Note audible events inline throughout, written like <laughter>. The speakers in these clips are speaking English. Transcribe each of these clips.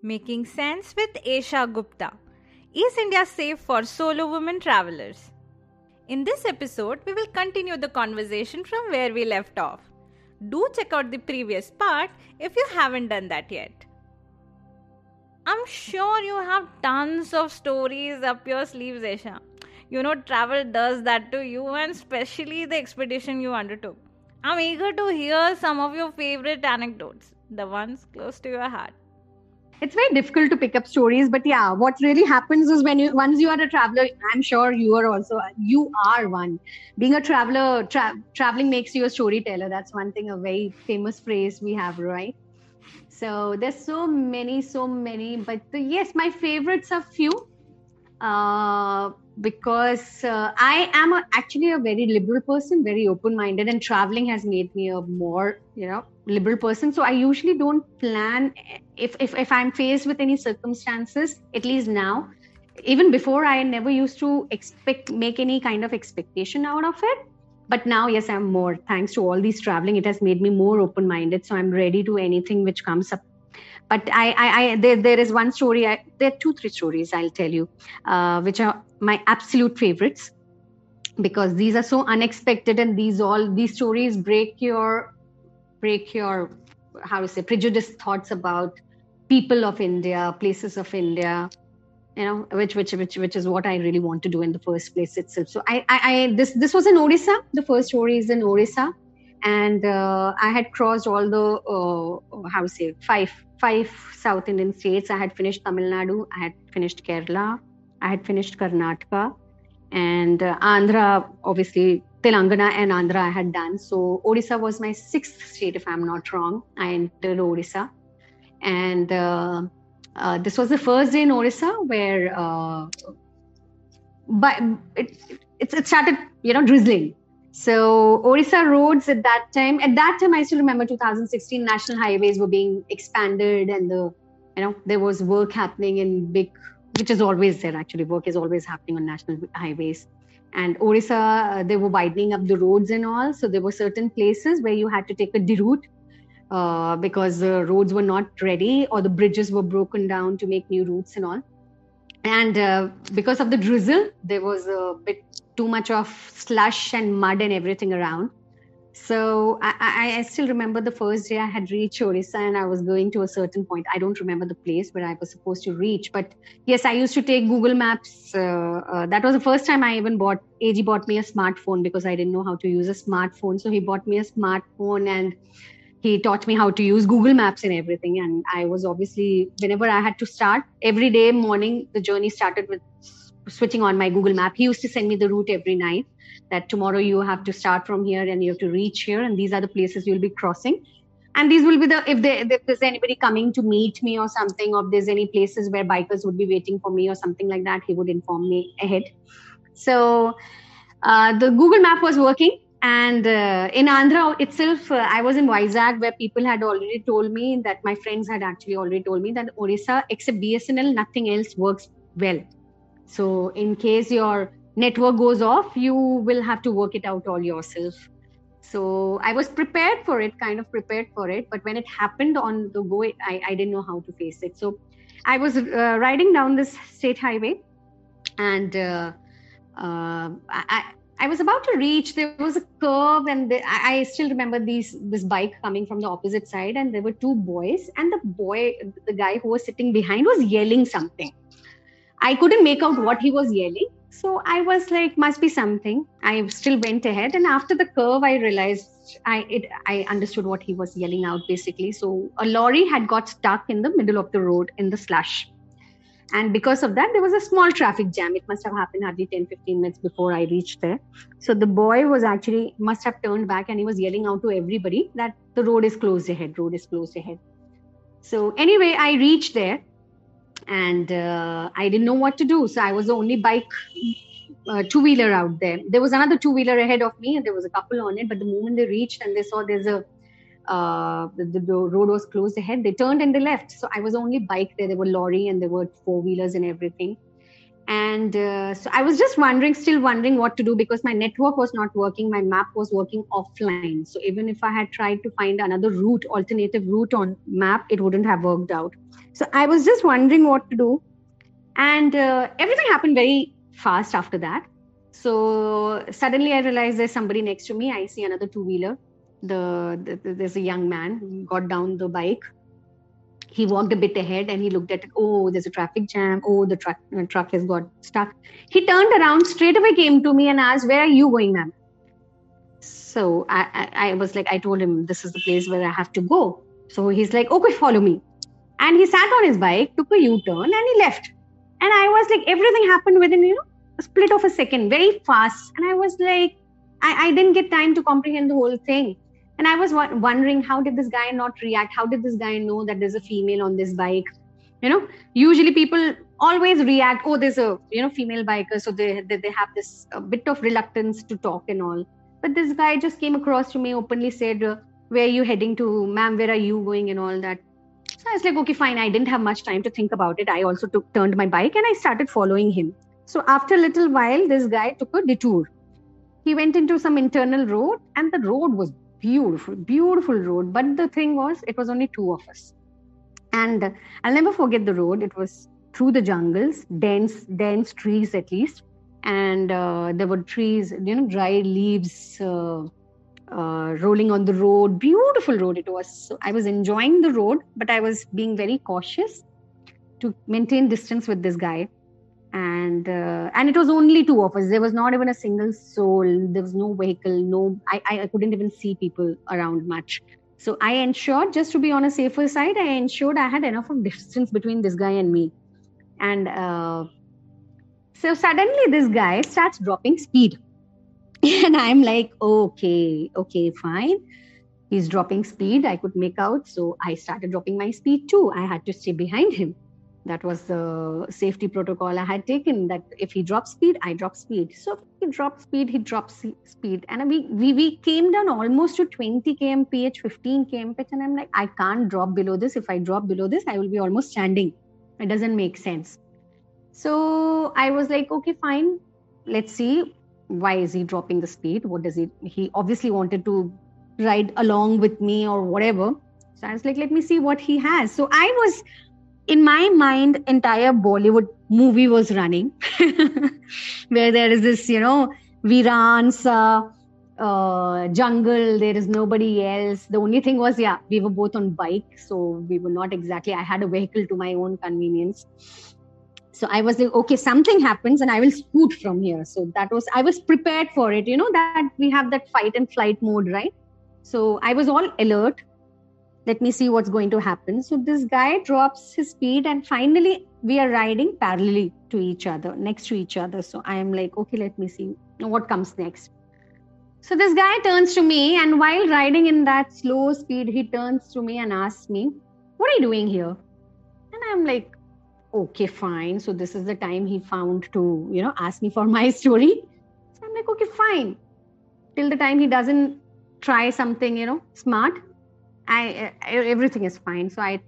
Making Sense with Esha Gupta. Is India safe for solo women travelers? In this episode, we will continue the conversation from where we left off. Do check out the previous part if you haven't done that yet. I'm sure you have tons of stories up your sleeves, Esha. You know, travel does that to you, and especially the expedition you undertook. I'm eager to hear some of your favorite anecdotes, the ones close to your heart it's very difficult to pick up stories but yeah what really happens is when you once you are a traveler i'm sure you are also you are one. Being a traveler tra- traveling makes you a storyteller. That's one thing a very famous phrase we have right? So there's so many so many but the, yes my favorites are few. Uh, because uh, I am a, actually a very liberal person, very open minded, and traveling has made me a more, you know, liberal person. So I usually don't plan if, if, if I'm faced with any circumstances, at least now. Even before, I never used to expect, make any kind of expectation out of it. But now, yes, I'm more. Thanks to all these traveling, it has made me more open minded. So I'm ready to anything which comes up but I, I, I there, there is one story. I, there are two, three stories I'll tell you, uh, which are my absolute favorites, because these are so unexpected, and these all these stories break your, break your, how to say, prejudiced thoughts about people of India, places of India, you know, which which which which is what I really want to do in the first place itself. So I, I, I this this was in Orissa. The first story is in Orissa, and uh, I had crossed all the uh, how to say five five South Indian states. I had finished Tamil Nadu, I had finished Kerala, I had finished Karnataka, and uh, Andhra, obviously Telangana and Andhra I had done. So Odisha was my sixth state, if I'm not wrong. I entered Odisha, and uh, uh, this was the first day in Odisha where, uh, but it, it, it started, you know, drizzling. So Orissa roads at that time, at that time I still remember 2016 national highways were being expanded and the you know there was work happening in big which is always there actually. Work is always happening on national highways. And Orissa uh, they were widening up the roads and all. So there were certain places where you had to take a deroute uh, because the roads were not ready or the bridges were broken down to make new routes and all. And uh, because of the drizzle there was a bit too much of slush and mud and everything around. So I, I, still remember the first day I had reached Orissa and I was going to a certain point. I don't remember the place where I was supposed to reach, but yes, I used to take Google Maps. Uh, uh, that was the first time I even bought. AG bought me a smartphone because I didn't know how to use a smartphone. So he bought me a smartphone and he taught me how to use Google Maps and everything. And I was obviously whenever I had to start every day morning, the journey started with switching on my Google Map. He used to send me the route every night that tomorrow you have to start from here and you have to reach here, and these are the places you'll be crossing. And these will be the if, there, if there's anybody coming to meet me or something, or if there's any places where bikers would be waiting for me or something like that, he would inform me ahead. So uh, the Google Map was working. And uh, in Andhra itself, uh, I was in Vizag where people had already told me that my friends had actually already told me that Orissa, except BSNL, nothing else works well so, in case your network goes off, you will have to work it out all yourself. So, I was prepared for it, kind of prepared for it. But when it happened on the go, I, I didn't know how to face it. So, I was uh, riding down this state highway and uh, uh, I, I was about to reach. There was a curve, and the, I, still remember these this bike coming from the opposite side, and there were two boys, and the boy, the guy who was sitting behind, was yelling something. I couldn't make out what he was yelling, so I was like, must be something. I still went ahead, and after the curve, I realized I it, I understood what he was yelling out basically. So a lorry had got stuck in the middle of the road in the slush. And because of that there was a small traffic jam. It must have happened hardly 10 15 minutes before i reached there. So the boy was actually must have turned back and he was yelling out to everybody that the road is closed ahead road is closed ahead. So anyway i reached there and uh, i didn't know what to do so i was the only bike uh, two wheeler out there there was another two wheeler ahead of me and there was a couple on it but the moment they reached and they saw there's a uh, the, the, road was closed ahead. They turned and they left. So I was only bike there. There were lorry and there were four wheelers and everything. And uh, so I was just wondering, still wondering what to do because my network was not working. My map was working offline. So even if I had tried to find another route, alternative route on map, it wouldn't have worked out. So I was just wondering what to do. And uh, everything happened very fast after that. So suddenly I realized there's somebody next to me. I see another two wheeler the, the, there's a young man got down the bike he walked a bit ahead and he looked at it. Oh there's a traffic jam. Oh the truck the truck has got stuck. He turned around straight away came to me and asked where are you going ma'am? So I, I, I was like i told him this is the place where i have to go. So he's like okay follow me. And he sat on his bike took a u-turn and he left. And i was like everything happened within you know a split of a second very fast. And i was like I, I didn't get time to comprehend the whole thing and i was wondering how did this guy not react? How did this guy know that there's a female on this bike? You know usually people always react oh there's a you know female biker so they they, they have this bit of reluctance to talk and all. But this guy just came across to me openly said uh, where are you heading to? Ma'am where are you going and all that? So i was like okay fine. I didn't have much time to think about it. I also took turned my bike and i started following him. So after a little while this guy took a detour. He went into some internal road and the road was beautiful, beautiful road. But the thing was, it was only two of us. And I'll never forget the road. It was through the jungles, dense, dense trees at least. And uh, there were trees, you know, dry leaves uh, uh, rolling on the road. Beautiful road it was. So I was enjoying the road, but I was being very cautious to maintain distance with this guy and uh, and it was only two of us. There was not even a single soul. There was no vehicle no I, I couldn't even see people around much. So i ensured just to be on a safer side i ensured i had enough of distance between this guy and me. And uh, so suddenly this guy starts dropping speed. <laughs> And i'm like okay okay fine. He's dropping speed. I could make out. So i started dropping my speed too. I had to stay behind him that was the safety protocol I had taken that if he drops speed, I drop speed. So if he dropped speed, he drops speed. And we, we, we came down almost to 20 kmph, 15 kmph. And I'm like, I can't drop below this. If I drop below this, I will be almost standing. It doesn't make sense. So I was like, okay, fine. Let's see. Why is he dropping the speed? What does he? He obviously wanted to ride along with me or whatever. So I was like, let me see what he has. So I was in my mind entire bollywood movie was running. <laughs> Where there is this you know viransa uh, jungle there is nobody else. The only thing was yeah we were both on bike so we were not exactly i had a vehicle to my own convenience. So i was like okay something happens and i will scoot from here. So that was i was prepared for it. You know that we have that fight and flight mode right? So i was all alert let me see what's going to happen. So this guy drops his speed, and finally we are riding parallelly to each other, next to each other. So I am like, okay, let me see what comes next. So this guy turns to me, and while riding in that slow speed, he turns to me and asks me, What are you doing here? And I'm like, Okay, fine. So this is the time he found to, you know, ask me for my <laughs> story. So I'm like, Okay, fine. Till the time he doesn't try something, you know, smart, I, everything is fine. So I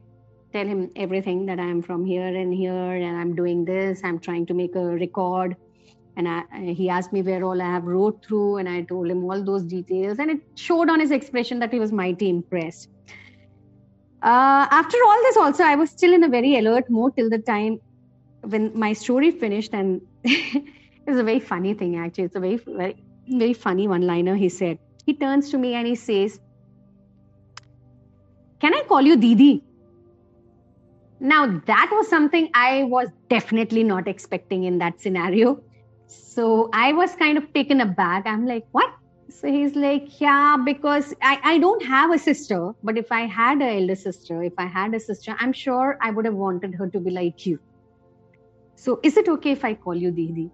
tell him everything that I'm from here and here, and I'm doing this. I'm trying to make a record. And I, he asked me where all I have wrote through, and I told him all those details, and it showed on his expression that he was mighty impressed. Uh, after all this, also, I was still in a very alert mode till the time when my story finished, and <laughs> it was a very funny thing. Actually, it's a very, very very funny one liner he said. He turns to me and he says, Can I call you Didi? Now, that was something I was definitely not expecting in that scenario. So I was kind of taken aback. I'm like, What? So he's like, Yeah, because I, I don't have a sister, but if I had an elder sister, if I had a sister, I'm sure I would have wanted her to be like you. So is it okay if I call you Didi?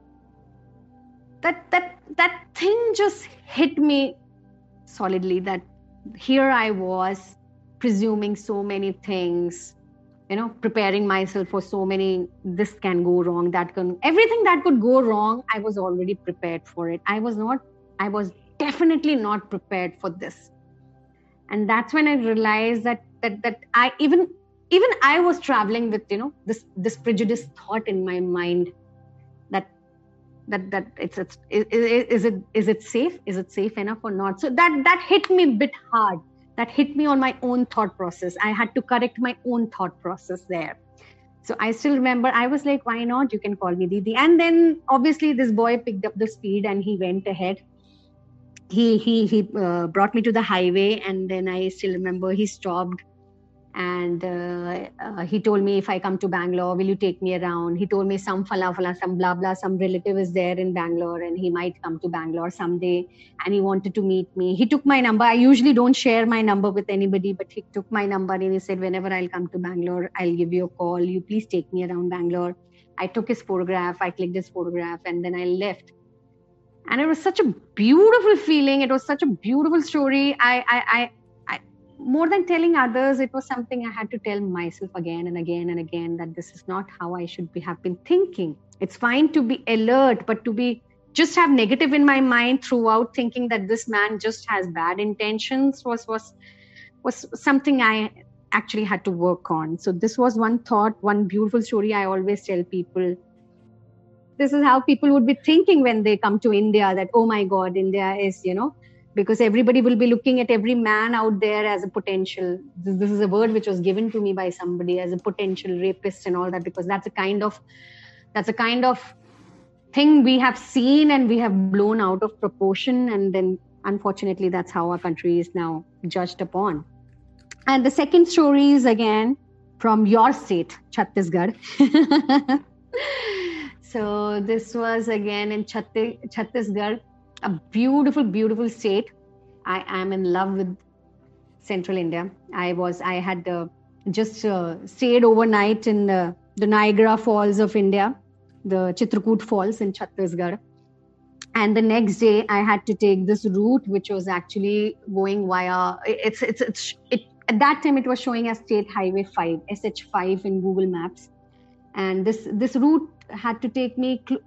That that that thing just hit me solidly that here I was presuming so many things, you know, preparing myself for so many this can go wrong, that can everything that could go wrong, I was already prepared for it. I was not, I was definitely not prepared for this. And that's when I realized that that that I even even I was traveling with, you know, this this prejudiced thought in my mind that that that it's, it's is, is it is it safe is it safe enough or not so that that hit me a bit hard that hit me on my own thought process. I had to correct my own thought process there. So i still remember i was like why not? You can call me didi. And then obviously this boy picked up the speed and he went ahead. He he he uh, brought me to the highway and then i still remember he stopped and uh, uh, he told me if i come to bangalore will you take me around? He told me some fala fala some blah blah some relative is there in bangalore and he might come to bangalore someday and he wanted to meet me. He took my number. I usually don't share my number with anybody but he took my number and he said whenever i'll come to bangalore i'll give you a call. You please take me around bangalore. I took his photograph i clicked his photograph and then i left. And it was such a beautiful feeling. It was such a beautiful story. I i, I more than telling others, it was something I had to tell myself again and again and again that this is not how I should be have been thinking. It's fine to be alert, but to be just have negative in my mind throughout, thinking that this man just has bad intentions was was was something I actually had to work on. So this was one thought, one beautiful story I always tell people. This is how people would be thinking when they come to India that, oh my God, India is, you know, because everybody will be looking at every man out there as a potential. This, this, is a word which was given to me by somebody as a potential rapist and all that because that's a kind of that's a kind of thing we have seen and we have blown out of proportion. And then unfortunately that's how our country is now judged upon. And the second story is again from your state chhattisgarh. <laughs> So this was again in chhattisgarh a beautiful, beautiful state. I am in love with Central India. I was, I had uh, just uh, stayed overnight in the, the Niagara Falls of India, the Chitrakoot Falls in Chhattisgarh. And the next day, I had to take this route, which was actually going via. It's it's it's it, at that time it was showing as State Highway 5, SH5 in Google Maps, and this this route had to take me cl-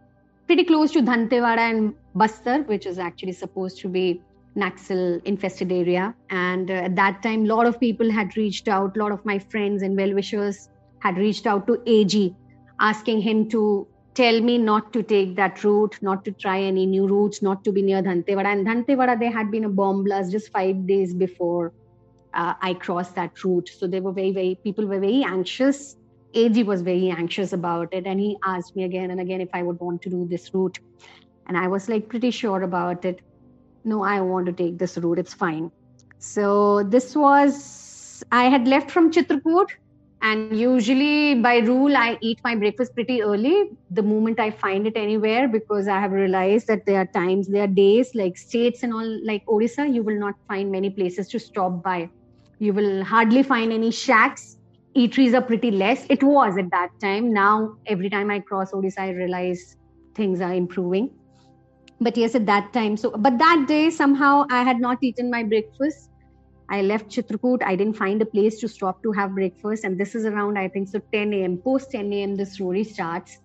pretty close to Dantewada and Bastar, which is actually supposed to be Naxal infested area. And uh, at that time, a lot of people had reached out, a lot of my friends and well wishers had reached out to AG, asking him to tell me not to take that route, not to try any new routes, not to be near Dantewada. And Dantewada, there had been a bomb blast just five days before uh, I crossed that route. So they were very, very, people were very anxious AG was very anxious about it and he asked me again and again if I would want to do this route. And I was like pretty sure about it. No, I want to take this route. It's fine. So this was, I had left from Chitrakoot and usually by rule, I eat my breakfast pretty early the moment I find it anywhere because I have realized that there are times, there are days like states and all like Odisha, you will not find many places to stop by. You will hardly find any shacks eateries are pretty less. It was at that time. Now, every time I cross Odisha, I realize things are improving. But yes, at that time. So, but that day, somehow I had not eaten my breakfast. I left Chitrakoot. I didn't find a place to stop to have breakfast. And this is around, I think, so 10 a.m. Post 10 a.m., the story starts.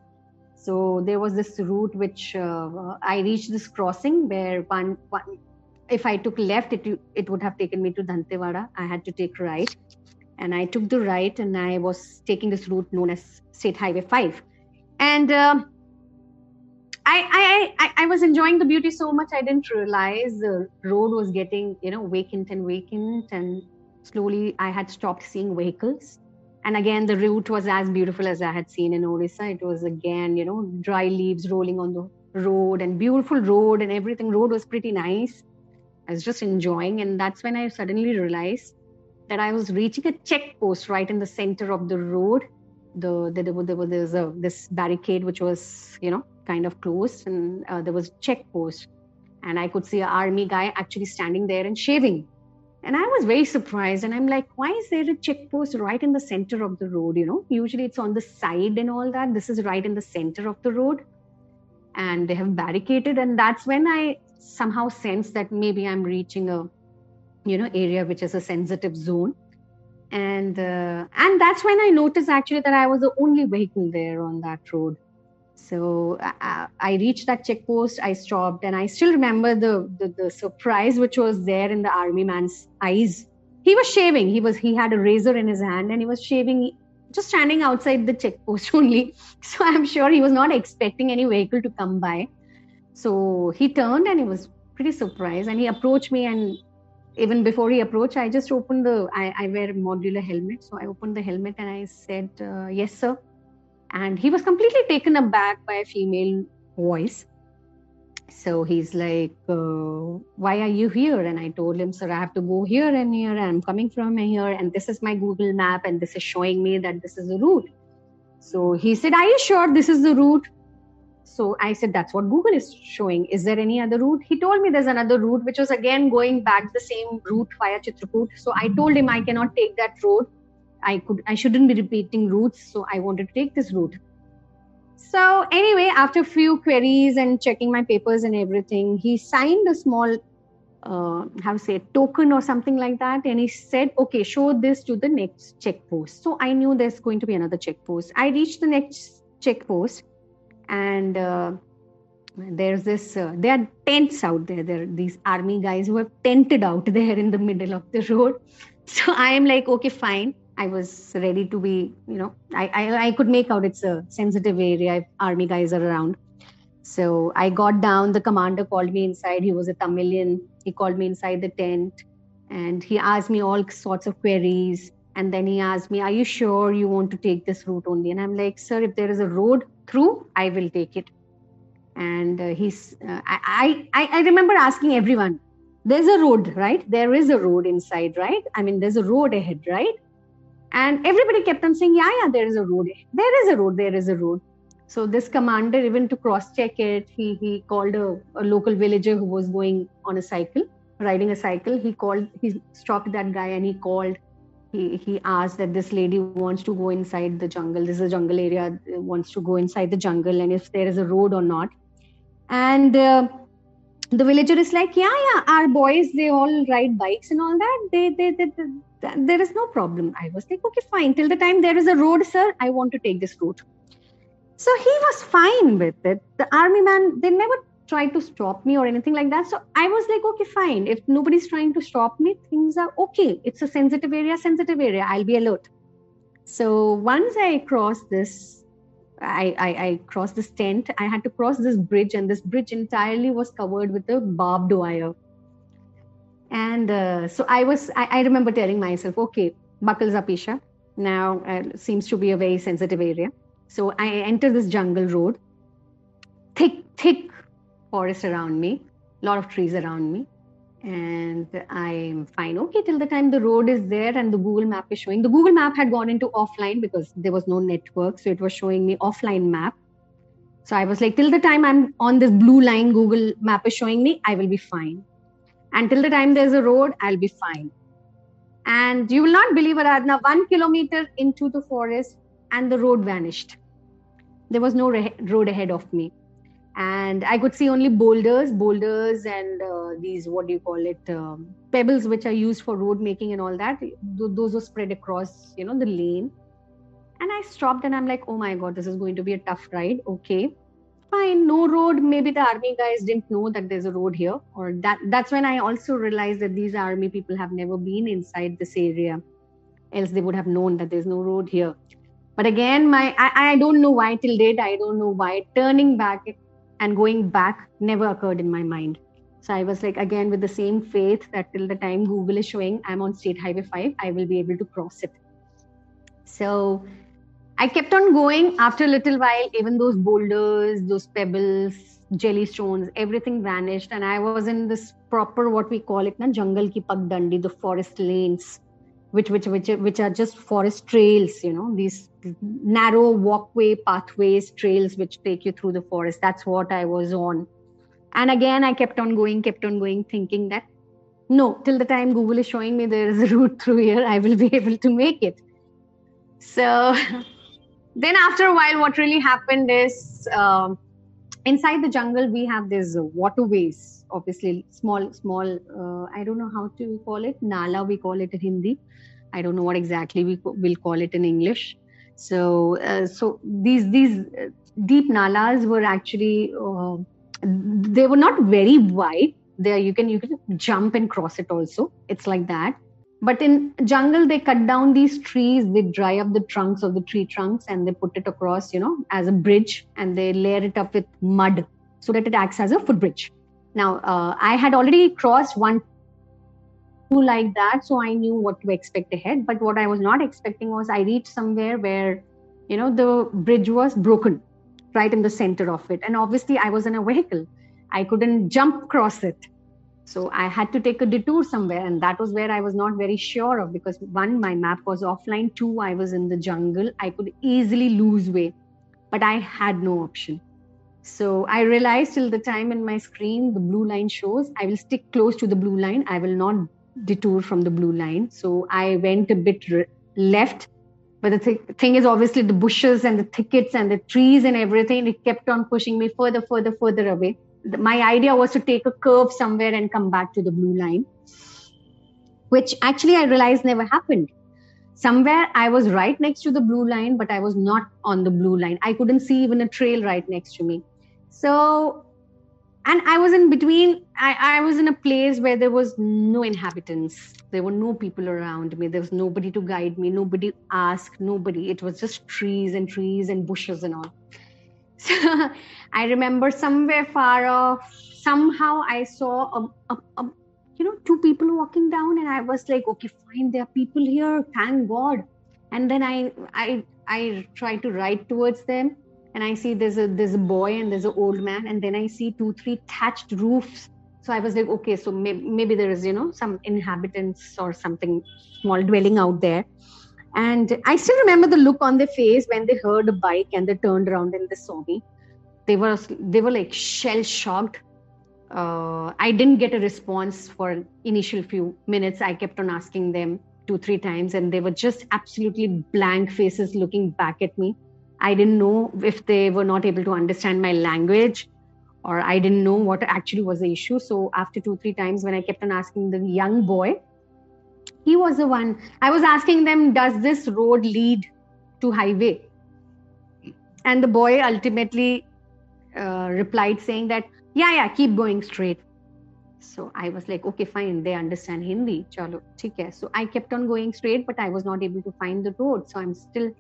So there was this route which uh, I reached this crossing where one, one, if I took left, it, it would have taken me to Dantewada. I had to take right and I took the right and I was taking this route known as State Highway 5. And uh, I, I, I, I was enjoying the beauty so much I didn't realize the road was getting, you know, vacant and vacant. And slowly I had stopped seeing vehicles. And again, the route was as beautiful as I had seen in Orissa. It was again, you know, dry leaves rolling on the road and beautiful road and everything. Road was pretty nice. I was just enjoying, and that's when I suddenly realized that I was reaching a check post right in the center of the road. The, the there was, there was a, this barricade which was you know kind of closed, and uh, there was a post, and I could see an army guy actually standing there and shaving. And I was very surprised, and I'm like, why is there a check post right in the center of the road? You know, usually it's on the side and all that. This is right in the center of the road, and they have barricaded. And that's when I somehow sense that maybe I'm reaching a you know area which is a sensitive zone. And uh, and that's when i noticed actually that i was the only vehicle there on that road. So I, I reached that check post i stopped and i still remember the, the the surprise which was there in the army man's eyes. He was shaving. He was he had a razor in his hand and he was shaving just standing outside the check post <laughs> only. So i'm sure he was not expecting any vehicle to come by. So he turned and he was pretty surprised and he approached me and even before he approached i just opened the i, I wear a modular helmet. So i opened the helmet and i said uh, yes sir. And he was completely taken aback by a female voice. So he's like uh, why are you here? And i told him sir i have to go here and here. I'm coming from here and this is my google map and this is showing me that this is the route. So he said are you sure this is the route so I said, that's what Google is showing. Is there any other route? He told me there's another route, which was again going back the same route via Chitrakoot. So I told him I cannot take that road. I could, I shouldn't be repeating routes. So I wanted to take this route. So anyway, after a few queries and checking my papers and everything, he signed a small, uh, how say, token or something like that. And he said, okay, show this to the next check post. So I knew there's going to be another check post. I reached the next check post and uh, there's this uh, there are tents out there. There are these army guys who have tented out there in the middle of the road. <laughs> So i am like okay fine. I was ready to be you know i i, I could make out it's a sensitive area army guys are around. So i got down. The commander called me inside. He was a tamilian. He called me inside the tent and he asked me all sorts of queries. And then he asked me are you sure you want to take this route only? And i'm like sir if there is a road through i will take it. And uh, he's uh, I, I i remember asking everyone there's a road right? There is a road inside right? I mean there's a road ahead right? And everybody kept on saying yeah yeah there is a road there is a road there is a road. So this commander even to cross check it he he called a, a local villager who was going on a cycle riding a cycle. He called he stopped that guy and he called he he asked that this lady wants to go inside the jungle. This is a jungle area wants to go inside the jungle and if there is a road or not. And uh, the villager is like yeah yeah our boys they all ride bikes and all that. They, they, they, they there is no problem. I was like okay fine. Till the time there is a road sir i want to take this route. So he was fine with it. The army man they never try to stop me or anything like that. So I was like, okay, fine. If nobody's trying to stop me, things are okay. It's a sensitive area, sensitive area. I'll be alert. So once I crossed this, I, I, I crossed this tent. I had to cross this bridge, and this bridge entirely was covered with a barbed wire. And uh, so I was, I, I, remember telling myself, okay, buckles up, Esha. Now uh, seems to be a very sensitive area. So I enter this jungle road, thick, thick forest around me, a lot of trees around me. And I'm fine. Okay, till the time the road is there and the Google map is showing. The Google map had gone into offline because there was no network. So it was showing me offline map. So I was like, till the time I'm on this blue line, Google map is showing me, I will be fine. And till the time there's a road, I'll be fine. And you will not believe, Aradhna, one kilometer into the forest and the road vanished. There was no re- road ahead of me and i could see only boulders boulders and uh, these what do you call it um, pebbles which are used for road making and all that. Those were spread across you know the lane. And i stopped and i'm like oh my god this is going to be a tough ride. Okay. Fine. No road. Maybe the army guys didn't know that there's a road here. Or that that's when i also realized that these army people have never been inside this area. Else they would have known that there's no road here. But again my i, I don't know why till date. I don't know why. Turning back and going back never occurred in my mind. So I was like, again, with the same faith that till the time Google is showing I'm on State Highway 5, I will be able to cross it. So I kept on going. After a little while, even those boulders, those pebbles, jelly stones, everything vanished. And I was in this proper, what we call it, na, jungle ki pagdandi, the forest lanes, which, which, which, which are just forest trails, you know, these narrow walkway pathways, trails which take you through the forest. That's what I was on. And again, I kept on going, kept on going, thinking that no, till the time Google is showing me there is a route through here, I will be <laughs> able to make it. So <laughs> then after a while, what really happened is um, inside the jungle, we have these waterways, obviously small, small, uh, I don't know how to call it, Nala, we call it in Hindi. I don't know what exactly we will call it in English. So, uh, so these, these uh, deep nalas were actually, uh, they were not very wide. There you can, you can jump and cross it also. It's like that but in jungle they cut down these trees they dry up the trunks of the tree trunks and they put it across you know as a bridge and they layer it up with mud so that it acts as a footbridge now uh, i had already crossed one like that so i knew what to expect ahead. But what i was not expecting was i reached somewhere where you know the bridge was broken right in the center of it. And obviously i was in a vehicle. I couldn't jump across it. So I had to take a detour somewhere, and that was where I was not very sure of because one, my map was offline, two, I was in the jungle. I could easily lose way, but I had no option. So I realized till the time in my screen the blue line shows, I will stick close to the blue line. I will not detour from the blue line. So I went a bit left. But the th- thing is, obviously, the bushes and the thickets and the trees and everything, it kept on pushing me further, further, further away my idea was to take a curve somewhere and come back to the blue line, which actually I realized never happened. Somewhere I was right next to the blue line, but I was not on the blue line. I couldn't see even a trail right next to me. So, and I was in between, I, I was in a place where there was no inhabitants. There were no people around me. There was nobody to guide me, nobody asked, nobody. It was just trees and trees and bushes and all. <laughs> So I remember somewhere far off, somehow I saw a, a, a, you know two people walking down, and I was like, okay, fine, there are people here, thank God. And then I I I tried to ride towards them, and I see there's a there's a boy and there's an old man, and then I see two three thatched roofs. So I was like, okay, so maybe, maybe there is you know some inhabitants or something small dwelling out there and I still remember the look on their face when they heard a bike and they turned around and they saw me. They were they were like shell shocked. Uh, I didn't get a response for initial few minutes. I kept on asking them two three times, and they were just absolutely blank faces looking back at me. I didn't know if they were not able to understand my language or I didn't know what actually was the issue. So after two three times, when I kept on asking the young boy he was the one i was asking them does this road lead to highway? And the boy ultimately uh, replied saying that yeah yeah keep going straight. So i was like okay fine they understand hindi. Chalo so i kept on going straight but i was not able to find the road. So i'm still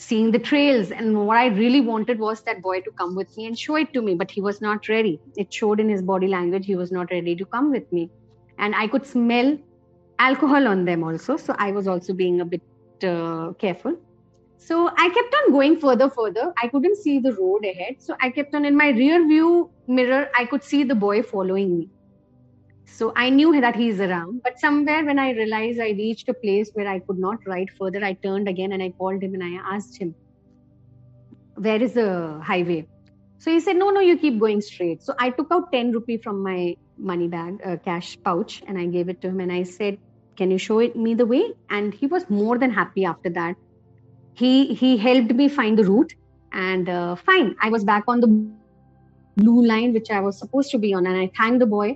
seeing the trails and what i really wanted was that boy to come with me and show it to me but he was not ready it showed in his body language he was not ready to come with me and i could smell alcohol on them also. So I was also being a bit uh, careful. So I kept on going further, further. I couldn't see the road ahead. So I kept on in my rear view mirror, I could see the boy following me. So I knew that he's around. But somewhere when I realized I reached a place where I could not ride further, I turned again and I called him and I asked him, Where is the highway? So he said, No, no, you keep going straight. So I took out 10 rupee from my money bag, uh, cash pouch, and I gave it to him and I said, can you show it, me the way and he was more than happy after that he he helped me find the route and uh, fine i was back on the blue line which i was supposed to be on and i thanked the boy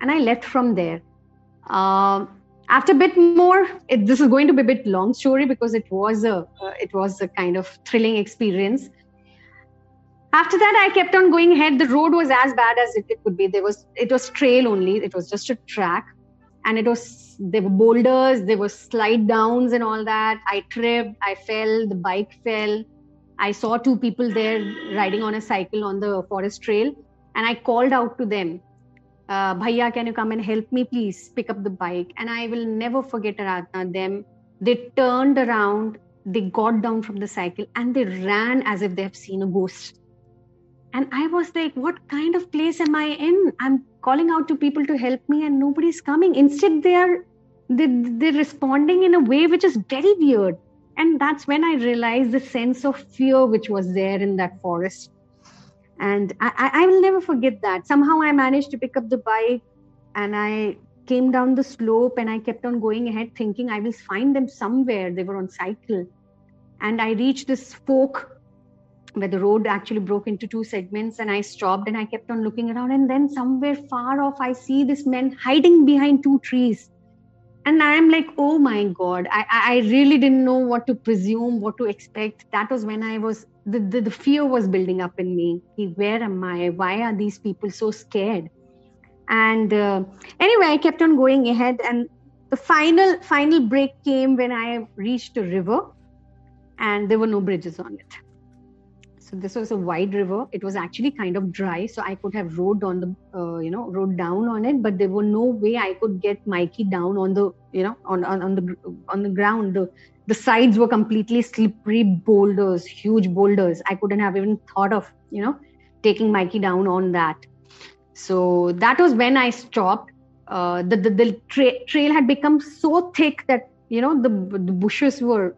and i left from there. Uh, after a bit more it, this is going to be a bit long story because it was a uh, it was a kind of thrilling experience. After that i kept on going ahead. The road was as bad as it, it could be. There was it was trail only. It was just a track. And it was there were boulders there were slide downs and all that. I tripped i fell the bike fell. I saw two people there riding on a cycle on the forest trail. And i called out to them uh, bhaiya can you come and help me please? Pick up the bike. And i will never forget Aradhana, them. They turned around they got down from the cycle and they ran as if they have seen a ghost. And i was like what kind of place am i in? I'm calling out to people to help me and nobody's coming. Instead they are they, they're responding in a way which is very weird. And that's when i realized the sense of fear which was there in that forest and I, I will never forget that. Somehow i managed to pick up the bike and i came down the slope and i kept on going ahead thinking i will find them somewhere. They were on cycle. And i reached this fork where the road actually broke into two segments and i stopped and i kept on looking around. And then somewhere far off i see this man hiding behind two trees. And i'm like oh my god. I i really didn't know what to presume what to expect. That was when i was the, the, the fear was building up in me. Where am i? Why are these people so scared? And uh, anyway i kept on going ahead and the final final break came when i reached a river and there were no bridges on it so this was a wide river. It was actually kind of dry, so I could have rode on the, uh, you know, rode down on it. But there were no way I could get Mikey down on the, you know, on on, on the on the ground. The, the sides were completely slippery boulders, huge boulders. I couldn't have even thought of, you know, taking Mikey down on that. So that was when I stopped. Uh, the the, the tra- trail had become so thick that you know the the bushes were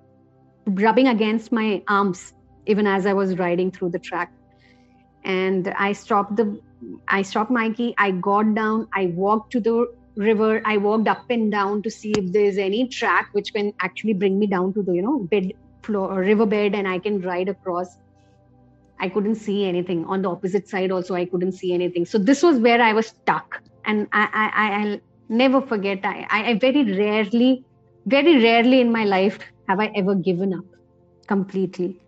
rubbing against my arms even as I was riding through the track. And I stopped the I stopped Mikey. I got down. I walked to the river. I walked up and down to see if there's any track which can actually bring me down to the you know bed floor uh, riverbed and I can ride across. I couldn't see anything on the opposite side. Also, I couldn't see anything. So this was where I was stuck, and I I I'll never forget. I I very rarely, very rarely in my life have I ever given up completely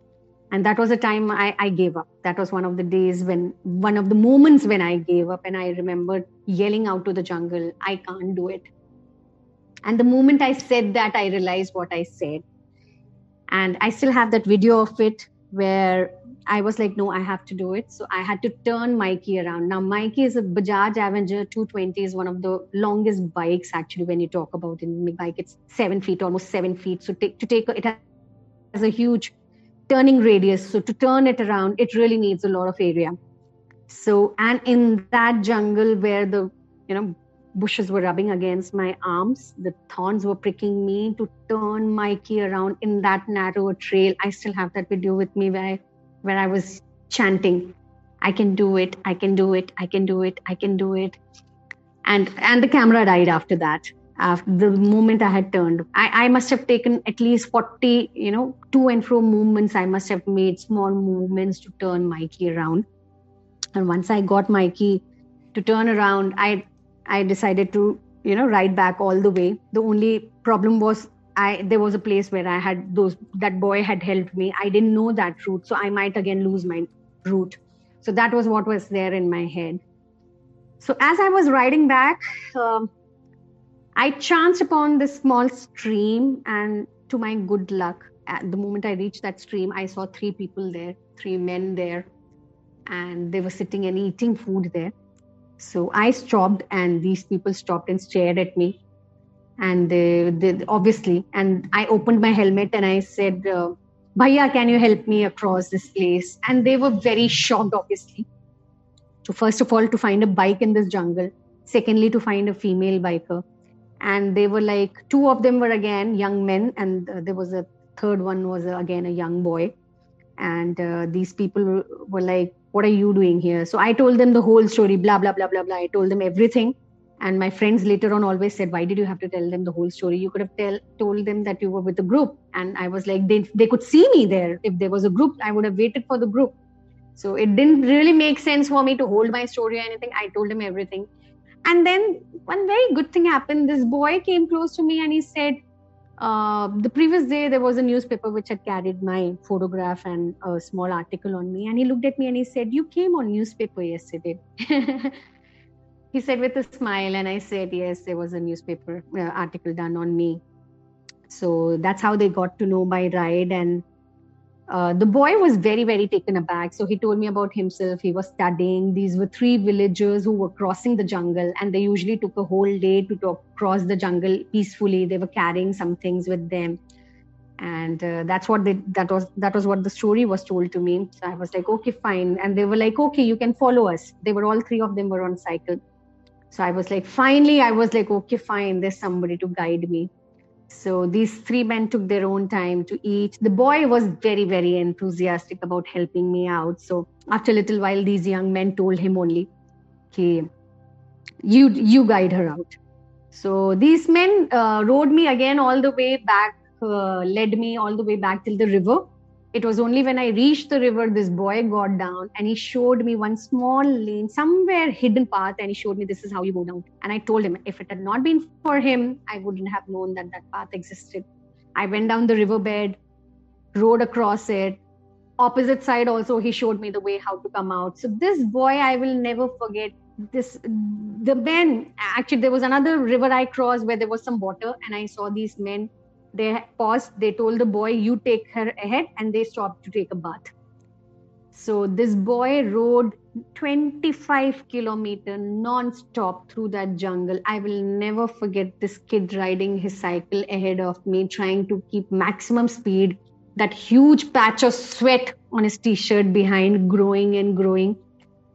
and that was a time I, I, gave up. That was one of the days when one of the moments when i gave up and i remember yelling out to the jungle i can't do it. And the moment i said that i realized what i said. And i still have that video of it where i was like no i have to do it. So i had to turn mikey around. Now mikey is a bajaj avenger 220 is one of the longest bikes actually when you talk about in bike it's seven feet almost seven feet. So take, to take it has a huge turning radius. So to turn it around, it really needs a lot of area. So, and in that jungle where the, you know, bushes were rubbing against my arms, the thorns were pricking me to turn Mikey around in that narrow trail. I still have that video with me where I, where I was chanting, I can do it, I can do it, I can do it, I can do it. And and the camera died after that after the moment I had turned. I, I must have taken at least 40, you know, to and fro movements. I must have made small movements to turn Mikey around. And once I got Mikey to turn around, I I decided to, you know, ride back all the way. The only problem was I there was a place where I had those that boy had helped me. I didn't know that route, so I might again lose my route. So that was what was there in my head. So as I was riding back, um, I chanced upon this small stream, and to my good luck, at the moment I reached that stream, I saw three people there, three men there, and they were sitting and eating food there. So I stopped, and these people stopped and stared at me. And they, they obviously, and I opened my helmet and I said, uh, Bhaiya, can you help me across this place? And they were very shocked, obviously. So, first of all, to find a bike in this jungle. Secondly, to find a female biker and they were like two of them were again young men and uh, there was a third one was uh, again a young boy. And uh, these people were like what are you doing here? So i told them the whole story blah blah blah blah blah. I told them everything. And my friends later on always said why did you have to tell them the whole story? You could have tell, told them that you were with a group. And i was like they, they could see me there. If there was a group i would have waited for the group. So it didn't really make sense for me to hold my story or anything. I told them everything and then one very good thing happened. This boy came close to me and he said uh, the previous day there was a newspaper which had carried my photograph and a small article on me. And he looked at me and he said you came on newspaper yesterday. <laughs> He said with a smile and i said yes there was a newspaper uh, article done on me. So that's how they got to know my ride and uh, the boy was very, very taken aback. So he told me about himself. He was studying. These were three villagers who were crossing the jungle, and they usually took a whole day to talk, cross the jungle peacefully. They were carrying some things with them. and uh, that's what they that was that was what the story was told to me so i was like okay fine and they were like okay you can follow us they were all three of them were on cycle so i was like finally i was like okay fine there's somebody to guide me so these three men took their own time to eat. The boy was very very enthusiastic about helping me out. So after a little while these young men told him only okay you you guide her out. So these men uh, rode me again all the way back uh, led me all the way back till the river. It was only when I reached the river, this boy got down and he showed me one small lane, somewhere hidden path, and he showed me this is how you go down. And I told him if it had not been for him, I wouldn't have known that that path existed. I went down the riverbed, rode across it. Opposite side also, he showed me the way how to come out. So this boy, I will never forget this the men actually there was another river i crossed where there was some water and i saw these men they paused they told the boy you take her ahead and they stopped to take a bath. So this boy rode 25 kilometer non-stop through that jungle. I will never forget this kid riding his cycle ahead of me trying to keep maximum speed. That huge patch of sweat on his t-shirt behind growing and growing.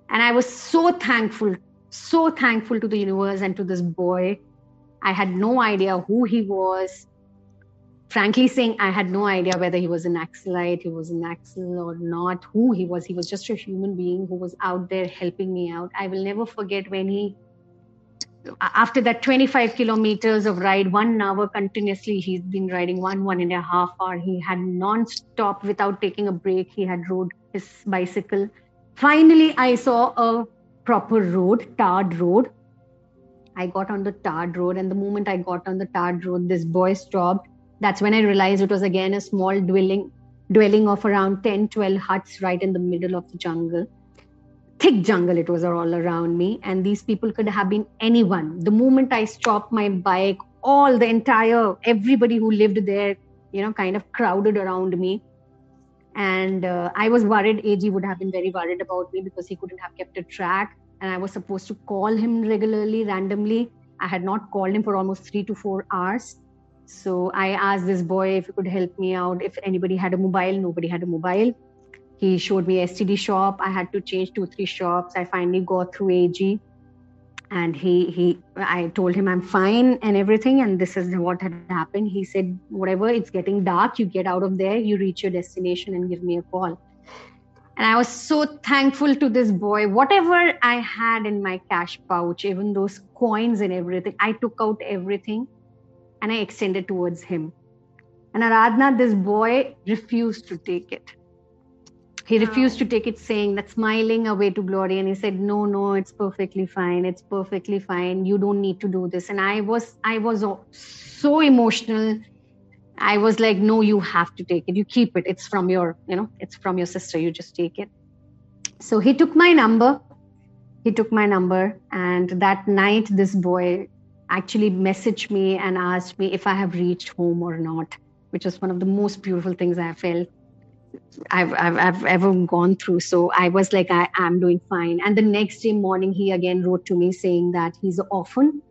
And i was so thankful so thankful to the universe and to this boy. I had no idea who he was frankly saying, I had no idea whether he was an Naxalite, he was an Naxal or not, who he was. He was just a human being who was out there helping me out. I will never forget when he, after that 25 kilometers of ride, one hour continuously, he's been riding one, one and a half hour. He had non-stop without taking a break. He had rode his bicycle. Finally, I saw a proper road, tarred road. I got on the tarred road, and the moment I got on the tarred road, this boy stopped that's when I realized it was again a small dwelling dwelling of around 10, 12 huts right in the middle of the jungle. Thick jungle, it was all around me. And these people could have been anyone. The moment I stopped my bike, all the entire, everybody who lived there, you know, kind of crowded around me. And uh, I was worried AG would have been very worried about me because he couldn't have kept a track. And I was supposed to call him regularly, randomly. I had not called him for almost three to four hours so I asked this boy if he could help me out. If anybody had a mobile, nobody had a mobile. He showed me STD shop. I had to change two, three shops. I finally got through AG, and he he I told him I'm fine and everything, and this is what had happened. He said, whatever, it's getting dark. You get out of there, you reach your destination, and give me a call. And I was so thankful to this boy. Whatever I had in my cash pouch, even those coins and everything, I took out everything and I extended towards him. And Aradhna, this boy refused to take it. He refused to take it, saying that smiling away to glory. And he said, No, no, it's perfectly fine. It's perfectly fine. You don't need to do this. And I was, I was so emotional. I was like, No, you have to take it. You keep it. It's from your, you know, it's from your sister. You just take it. So he took my number. He took my number. And that night, this boy actually messaged me and asked me if I have reached home or not, which was one of the most beautiful things I felt I've, I've, I've ever gone through. So I was like, I am doing fine. And the next day morning, he again wrote to me saying that he's an orphan.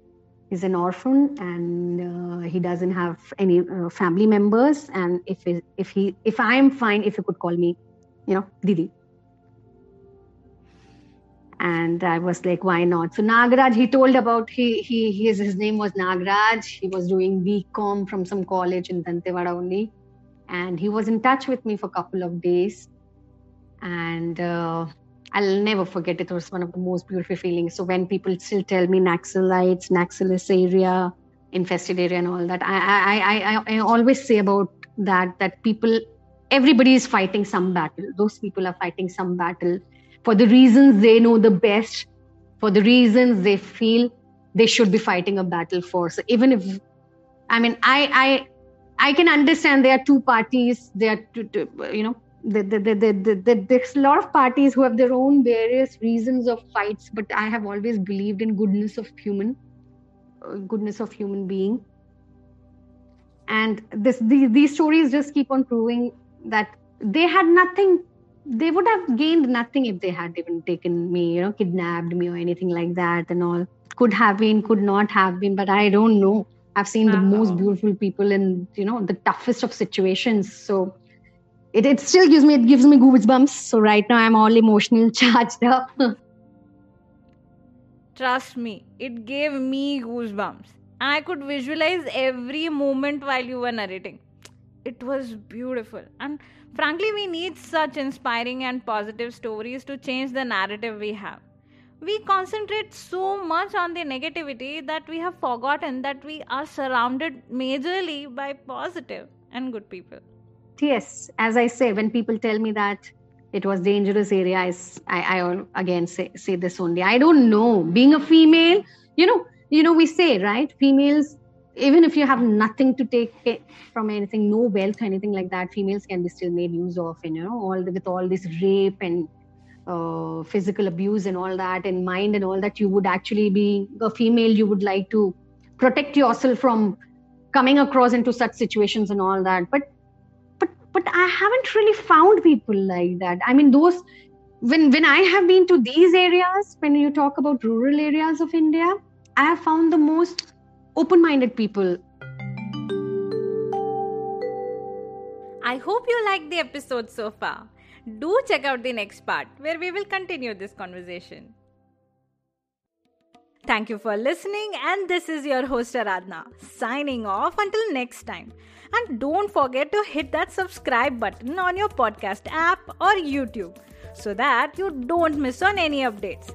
He's an orphan and uh, he doesn't have any uh, family members. And if he, if he, if I am fine, if he could call me, you know, Didi and I was like, why not? So Nagaraj, he told about he he his his name was Nagaraj. He was doing BCom from some college in Dantewada only, and he was in touch with me for a couple of days, and uh, I'll never forget it. It was one of the most beautiful feelings. So when people still tell me Naxalites, Naxalis area, infested area, and all that, I I I, I always say about that that people, everybody is fighting some battle. Those people are fighting some battle for the reasons they know the best, for the reasons they feel they should be fighting a battle for. So even if, I mean, I I I can understand there are two parties. There are two, two you know. The, the, the, the, the, there's a lot of parties who have their own various reasons of fights, but I have always believed in goodness of human, uh, goodness of human being, and this these stories just keep on proving that they had nothing they would have gained nothing if they had even taken me, you know, kidnapped me or anything like that and all. Could have been, could not have been, but I don't know. I've seen the most beautiful people in you know the toughest of situations. So it, it still gives me it gives me goosebumps. So right now I'm all emotional <laughs> charged up. Trust me, it gave me goosebumps. I could visualize every moment while you were narrating. It was beautiful. And frankly, we need such inspiring and positive stories to change the narrative we have. We concentrate so much on the negativity that we have forgotten that we are surrounded majorly by positive and good people. Yes as i say when people tell me that it was dangerous area I, I, I again say, say this only. I don't know. Being a female you know you know we say right? Females even if you have nothing to take from anything no wealth anything like that females can be still made use of and you know all the, with all this rape and uh, physical abuse and all that and mind and all that you would actually be a female you would like to protect yourself from coming across into such situations and all that. But but but i haven't really found people like that. I mean those when when i have been to these areas when you talk about rural areas of india i have found the most open minded people i hope you liked the episode so far do check out the next part where we will continue this conversation. Thank you for listening, and this is your host Aradhna signing off until next time. And don't forget to hit that subscribe button on your podcast app or YouTube so that you don't miss on any updates.